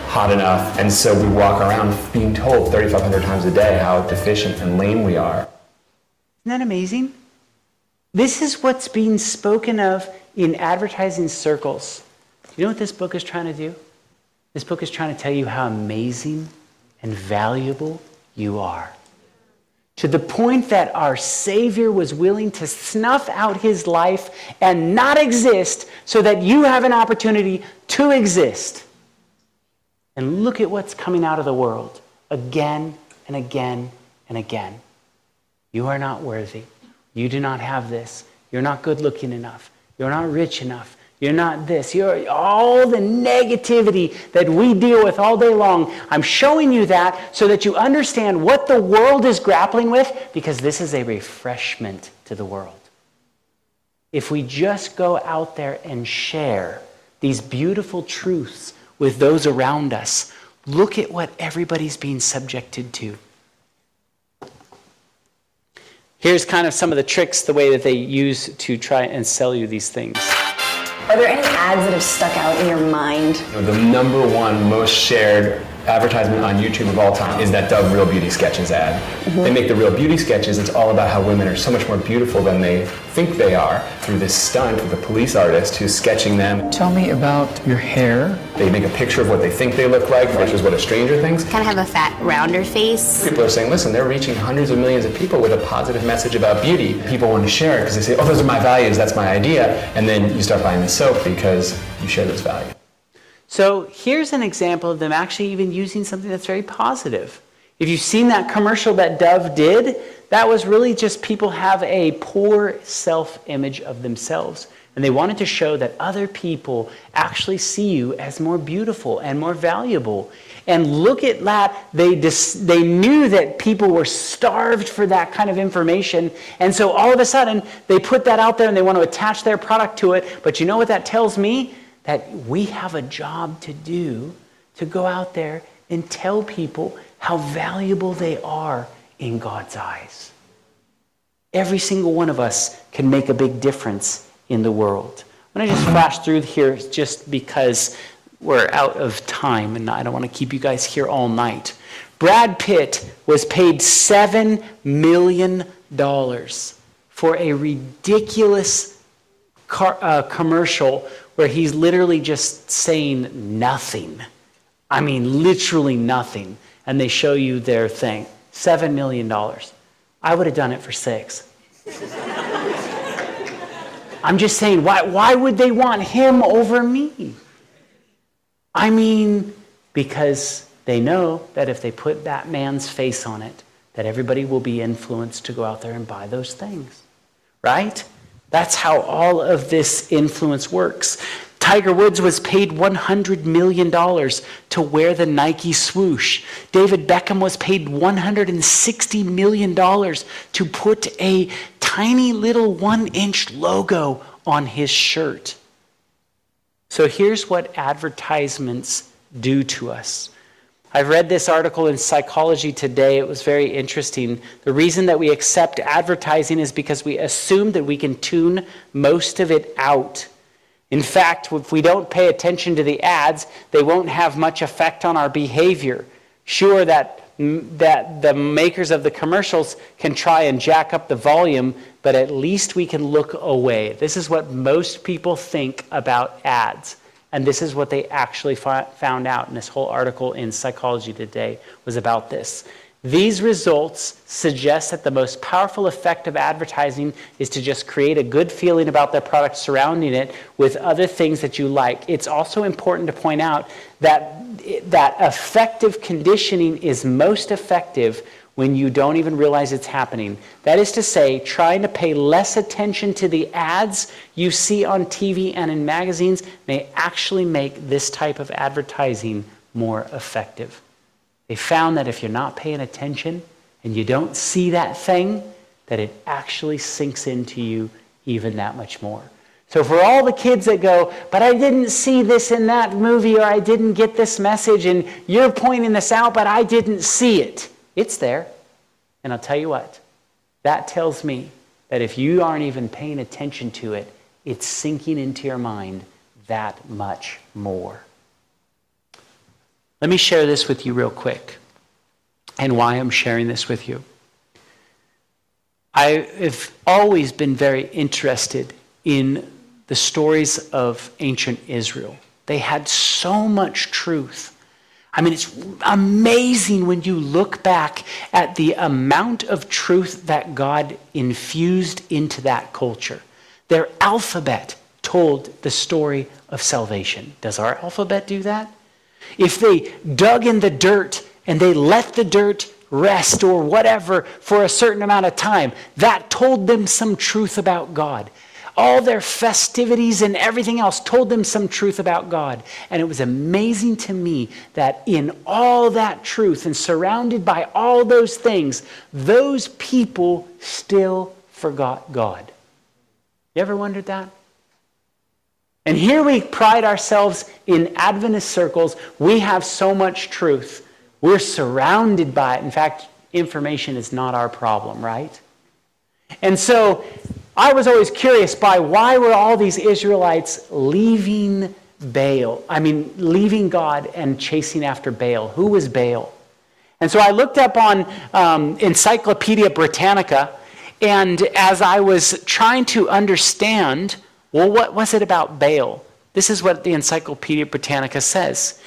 hot enough. And so we walk around being told 3,500 times a day how deficient and lame we are. Isn't that amazing? This is what's being spoken of in advertising circles. You know what this book is trying to do? This book is trying to tell you how amazing and valuable you are. To the point that our Savior was willing to snuff out his life and not exist so that you have an opportunity to exist. And look at what's coming out of the world again and again and again. You are not worthy. You do not have this. You're not good looking enough. You're not rich enough. You're not this. You're all the negativity that we deal with all day long. I'm showing you that so that you understand what the world is grappling with because this is a refreshment to the world. If we just go out there and share these beautiful truths with those around us, look at what everybody's being subjected to. Here's kind of some of the tricks, the way that they use to try and sell you these things. Are there any ads that have stuck out in your mind? You know, the number one most shared advertisement on YouTube of all time is that Dove Real Beauty Sketches ad. Mm-hmm. They make the Real Beauty Sketches. It's all about how women are so much more beautiful than they think they are through this stunt with a police artist who's sketching them. Tell me about your hair. They make a picture of what they think they look like versus what a stranger thinks. Kind of have a fat, rounder face. People are saying, listen, they're reaching hundreds of millions of people with a positive message about beauty. People want to share it because they say, oh, those are my values, that's my idea. And then you start buying the soap because you share those values. So here's an example of them actually even using something that's very positive. If you've seen that commercial that Dove did, that was really just people have a poor self image of themselves. And they wanted to show that other people actually see you as more beautiful and more valuable. And look at that. They, they knew that people were starved for that kind of information. And so all of a sudden, they put that out there and they want to attach their product to it. But you know what that tells me? That we have a job to do to go out there and tell people how valuable they are in God's eyes. Every single one of us can make a big difference in the world. I'm going to just flash through here just because we're out of time and I don't want to keep you guys here all night. Brad Pitt was paid $7 million for a ridiculous car, uh, commercial where he's literally just saying nothing. I mean, literally nothing. And they show you their thing $7 million. I would have done it for six. I'm just saying, why, why would they want him over me? I mean, because they know that if they put that man's face on it, that everybody will be influenced to go out there and buy those things. Right? That's how all of this influence works. Tiger Woods was paid $100 million to wear the Nike swoosh. David Beckham was paid $160 million to put a tiny little one inch logo on his shirt. So here's what advertisements do to us I've read this article in Psychology Today. It was very interesting. The reason that we accept advertising is because we assume that we can tune most of it out. In fact, if we don't pay attention to the ads, they won't have much effect on our behavior. Sure, that, that the makers of the commercials can try and jack up the volume, but at least we can look away. This is what most people think about ads. And this is what they actually found out. And this whole article in Psychology Today was about this. These results suggest that the most powerful effect of advertising is to just create a good feeling about the product surrounding it with other things that you like. It's also important to point out that that affective conditioning is most effective when you don't even realize it's happening. That is to say, trying to pay less attention to the ads you see on TV and in magazines may actually make this type of advertising more effective. They found that if you're not paying attention and you don't see that thing, that it actually sinks into you even that much more. So, for all the kids that go, but I didn't see this in that movie or I didn't get this message and you're pointing this out, but I didn't see it, it's there. And I'll tell you what, that tells me that if you aren't even paying attention to it, it's sinking into your mind that much more. Let me share this with you real quick and why I'm sharing this with you. I have always been very interested in the stories of ancient Israel. They had so much truth. I mean, it's amazing when you look back at the amount of truth that God infused into that culture. Their alphabet told the story of salvation. Does our alphabet do that? If they dug in the dirt and they let the dirt rest or whatever for a certain amount of time, that told them some truth about God all their festivities and everything else told them some truth about God. And it was amazing to me that in all that truth and surrounded by all those things, those people still forgot God. You ever wondered that? And here we pride ourselves in Adventist circles. We have so much truth. We're surrounded by it. In fact, information is not our problem, right? And so I was always curious by why were all these Israelites leaving Baal? I mean, leaving God and chasing after Baal. Who was Baal? And so I looked up on um, Encyclopedia Britannica, and as I was trying to understand, well, what was it about Baal? This is what the Encyclopedia Britannica says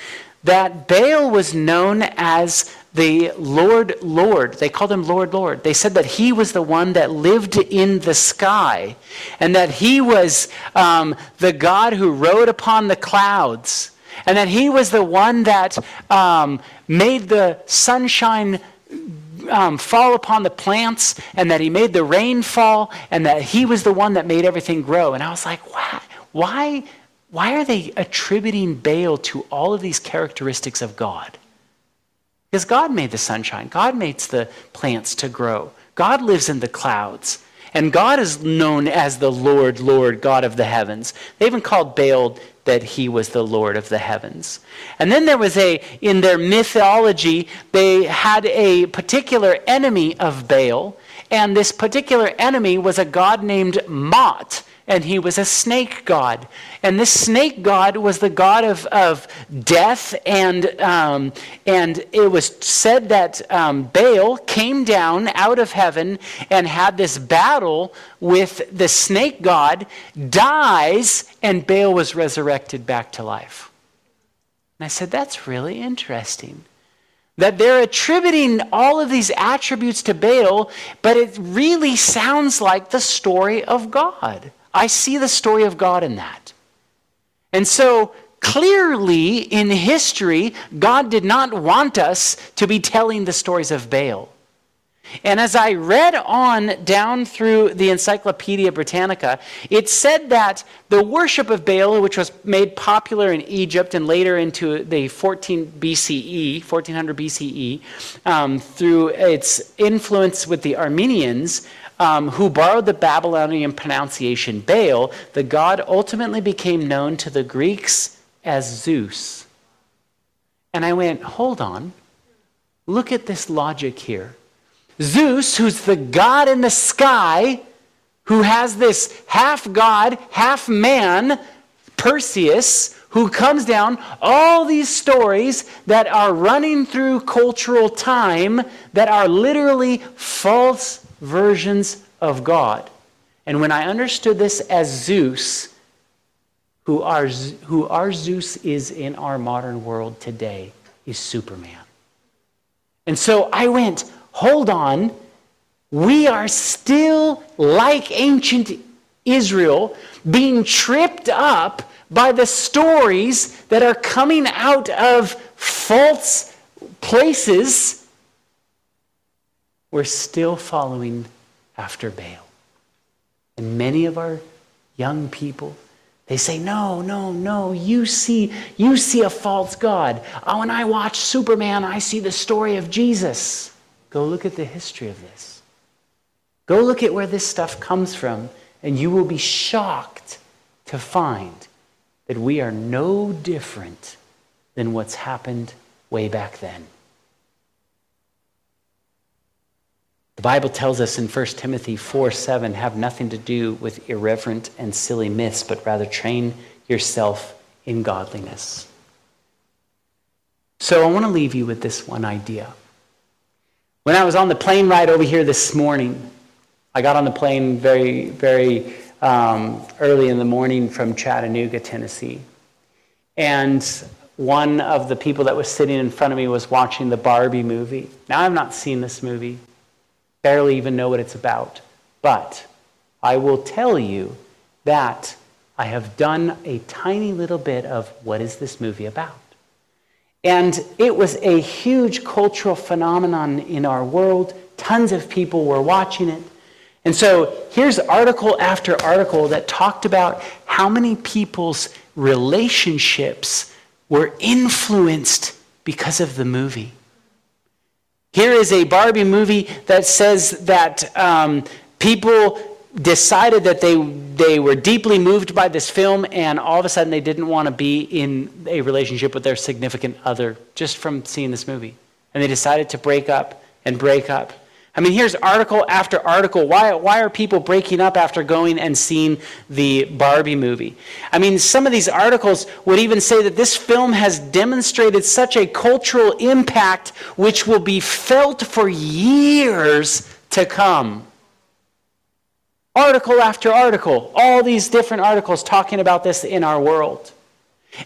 that Baal was known as the Lord, Lord. They called him Lord, Lord. They said that he was the one that lived in the sky and that he was um, the God who rode upon the clouds and that he was the one that um, made the sunshine um, fall upon the plants and that he made the rain fall and that he was the one that made everything grow. And I was like, why? Why, why are they attributing Baal to all of these characteristics of God? Because God made the sunshine, God makes the plants to grow, God lives in the clouds. And God is known as the Lord, Lord, God of the heavens. They even called Baal that he was the Lord of the heavens. And then there was a, in their mythology, they had a particular enemy of Baal. And this particular enemy was a god named Mot and he was a snake god. And this snake god was the god of, of death, and, um, and it was said that um, Baal came down out of heaven and had this battle with the snake god, dies, and Baal was resurrected back to life. And I said, that's really interesting that they're attributing all of these attributes to Baal, but it really sounds like the story of God. I see the story of God in that. And so clearly in history, God did not want us to be telling the stories of Baal. And as I read on down through the Encyclopedia Britannica, it said that the worship of Baal, which was made popular in Egypt and later into the 14 BCE, 1400 BCE, um, through its influence with the Armenians, um, who borrowed the Babylonian pronunciation Baal, the god ultimately became known to the Greeks as Zeus. And I went, hold on. Look at this logic here. Zeus, who's the god in the sky, who has this half god, half man, Perseus, who comes down, all these stories that are running through cultural time that are literally false versions of God. And when I understood this as Zeus, who our, who our Zeus is in our modern world today, is Superman. And so I went, hold on, we are still like ancient Israel, being tripped up by the stories that are coming out of false places we're still following after Baal. And many of our young people, they say, no, no, no, you see, you see a false God. Oh, when I watch Superman, I see the story of Jesus. Go look at the history of this. Go look at where this stuff comes from, and you will be shocked to find that we are no different than what's happened way back then. The Bible tells us in 1 Timothy 4 7, have nothing to do with irreverent and silly myths, but rather train yourself in godliness. So I want to leave you with this one idea. When I was on the plane ride over here this morning, I got on the plane very, very um, early in the morning from Chattanooga, Tennessee. And one of the people that was sitting in front of me was watching the Barbie movie. Now, I've not seen this movie barely even know what it's about. But I will tell you that I have done a tiny little bit of what is this movie about? And it was a huge cultural phenomenon in our world. Tons of people were watching it. And so here's article after article that talked about how many people's relationships were influenced because of the movie. Here is a Barbie movie that says that um, people decided that they, they were deeply moved by this film and all of a sudden they didn't want to be in a relationship with their significant other just from seeing this movie. And they decided to break up and break up. I mean, here's article after article. Why, why are people breaking up after going and seeing the Barbie movie? I mean, some of these articles would even say that this film has demonstrated such a cultural impact which will be felt for years to come. Article after article, all these different articles talking about this in our world.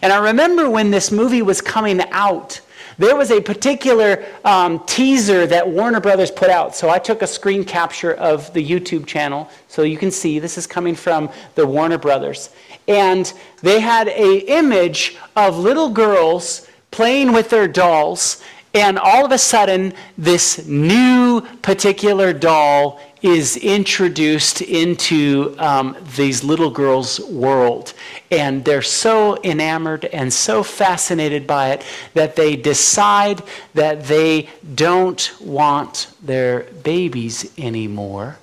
And I remember when this movie was coming out, there was a particular um, teaser that Warner Brothers put out. So I took a screen capture of the YouTube channel so you can see this is coming from the Warner Brothers. And they had a image of little girls playing with their dolls and all of a sudden this new particular doll is introduced into um, these little girls' world. And they're so enamored and so fascinated by it that they decide that they don't want their babies anymore.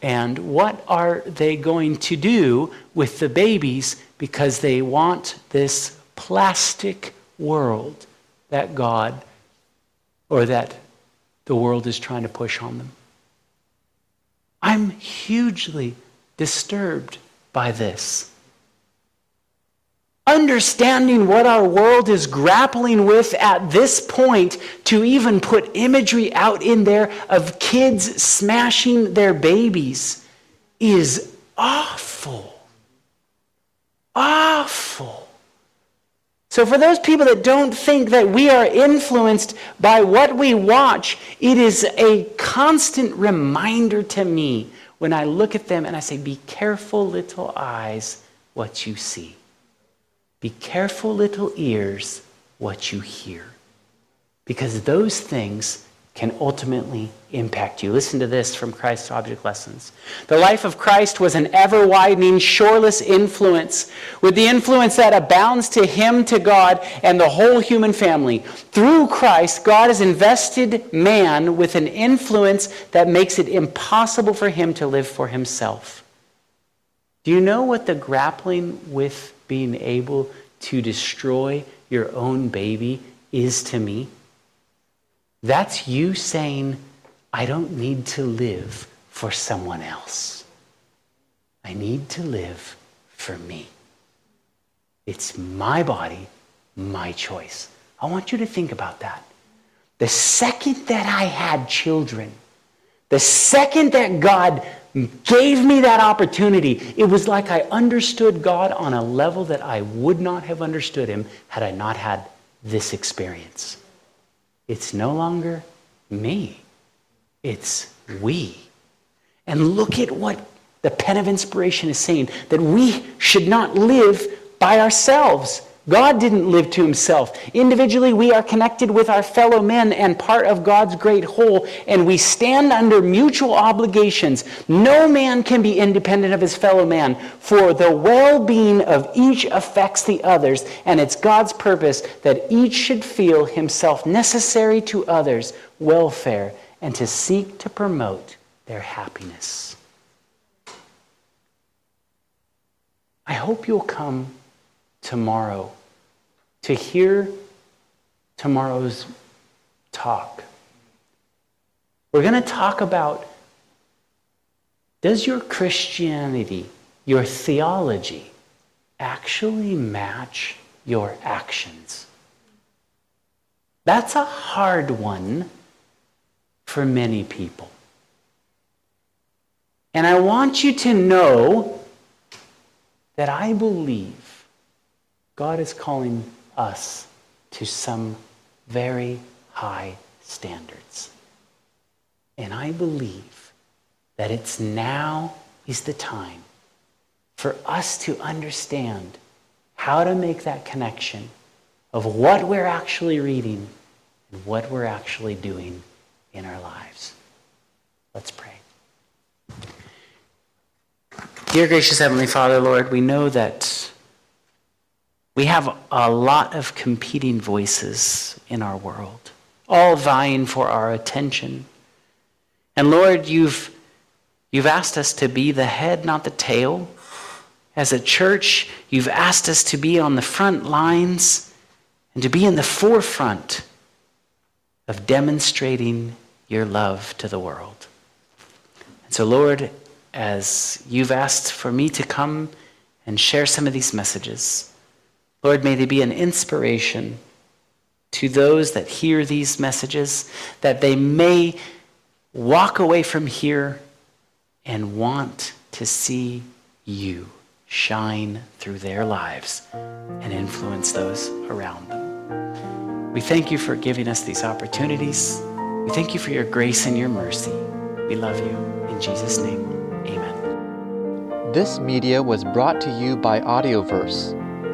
And what are they going to do with the babies because they want this plastic world that God or that the world is trying to push on them? I'm hugely disturbed by this. Understanding what our world is grappling with at this point to even put imagery out in there of kids smashing their babies is awful. Awful. So, for those people that don't think that we are influenced by what we watch, it is a constant reminder to me when I look at them and I say, Be careful, little eyes, what you see. Be careful, little ears, what you hear. Because those things can ultimately impact you. Listen to this from Christ's Object Lessons. The life of Christ was an ever widening, shoreless influence, with the influence that abounds to him, to God, and the whole human family. Through Christ, God has invested man with an influence that makes it impossible for him to live for himself. Do you know what the grappling with being able to destroy your own baby is to me? That's you saying, I don't need to live for someone else. I need to live for me. It's my body, my choice. I want you to think about that. The second that I had children, the second that God gave me that opportunity, it was like I understood God on a level that I would not have understood Him had I not had this experience. It's no longer me, it's we. And look at what the pen of inspiration is saying that we should not live by ourselves. God didn't live to himself. Individually, we are connected with our fellow men and part of God's great whole, and we stand under mutual obligations. No man can be independent of his fellow man, for the well being of each affects the others, and it's God's purpose that each should feel himself necessary to others' welfare and to seek to promote their happiness. I hope you'll come tomorrow to hear tomorrow's talk. We're going to talk about does your Christianity, your theology, actually match your actions? That's a hard one for many people. And I want you to know that I believe God is calling us to some very high standards. And I believe that it's now is the time for us to understand how to make that connection of what we're actually reading and what we're actually doing in our lives. Let's pray. Dear gracious Heavenly Father, Lord, we know that we have a lot of competing voices in our world, all vying for our attention. And Lord, you've, you've asked us to be the head, not the tail. As a church, you've asked us to be on the front lines and to be in the forefront of demonstrating your love to the world. And so, Lord, as you've asked for me to come and share some of these messages, Lord, may they be an inspiration to those that hear these messages, that they may walk away from here and want to see you shine through their lives and influence those around them. We thank you for giving us these opportunities. We thank you for your grace and your mercy. We love you. In Jesus' name, amen. This media was brought to you by Audioverse,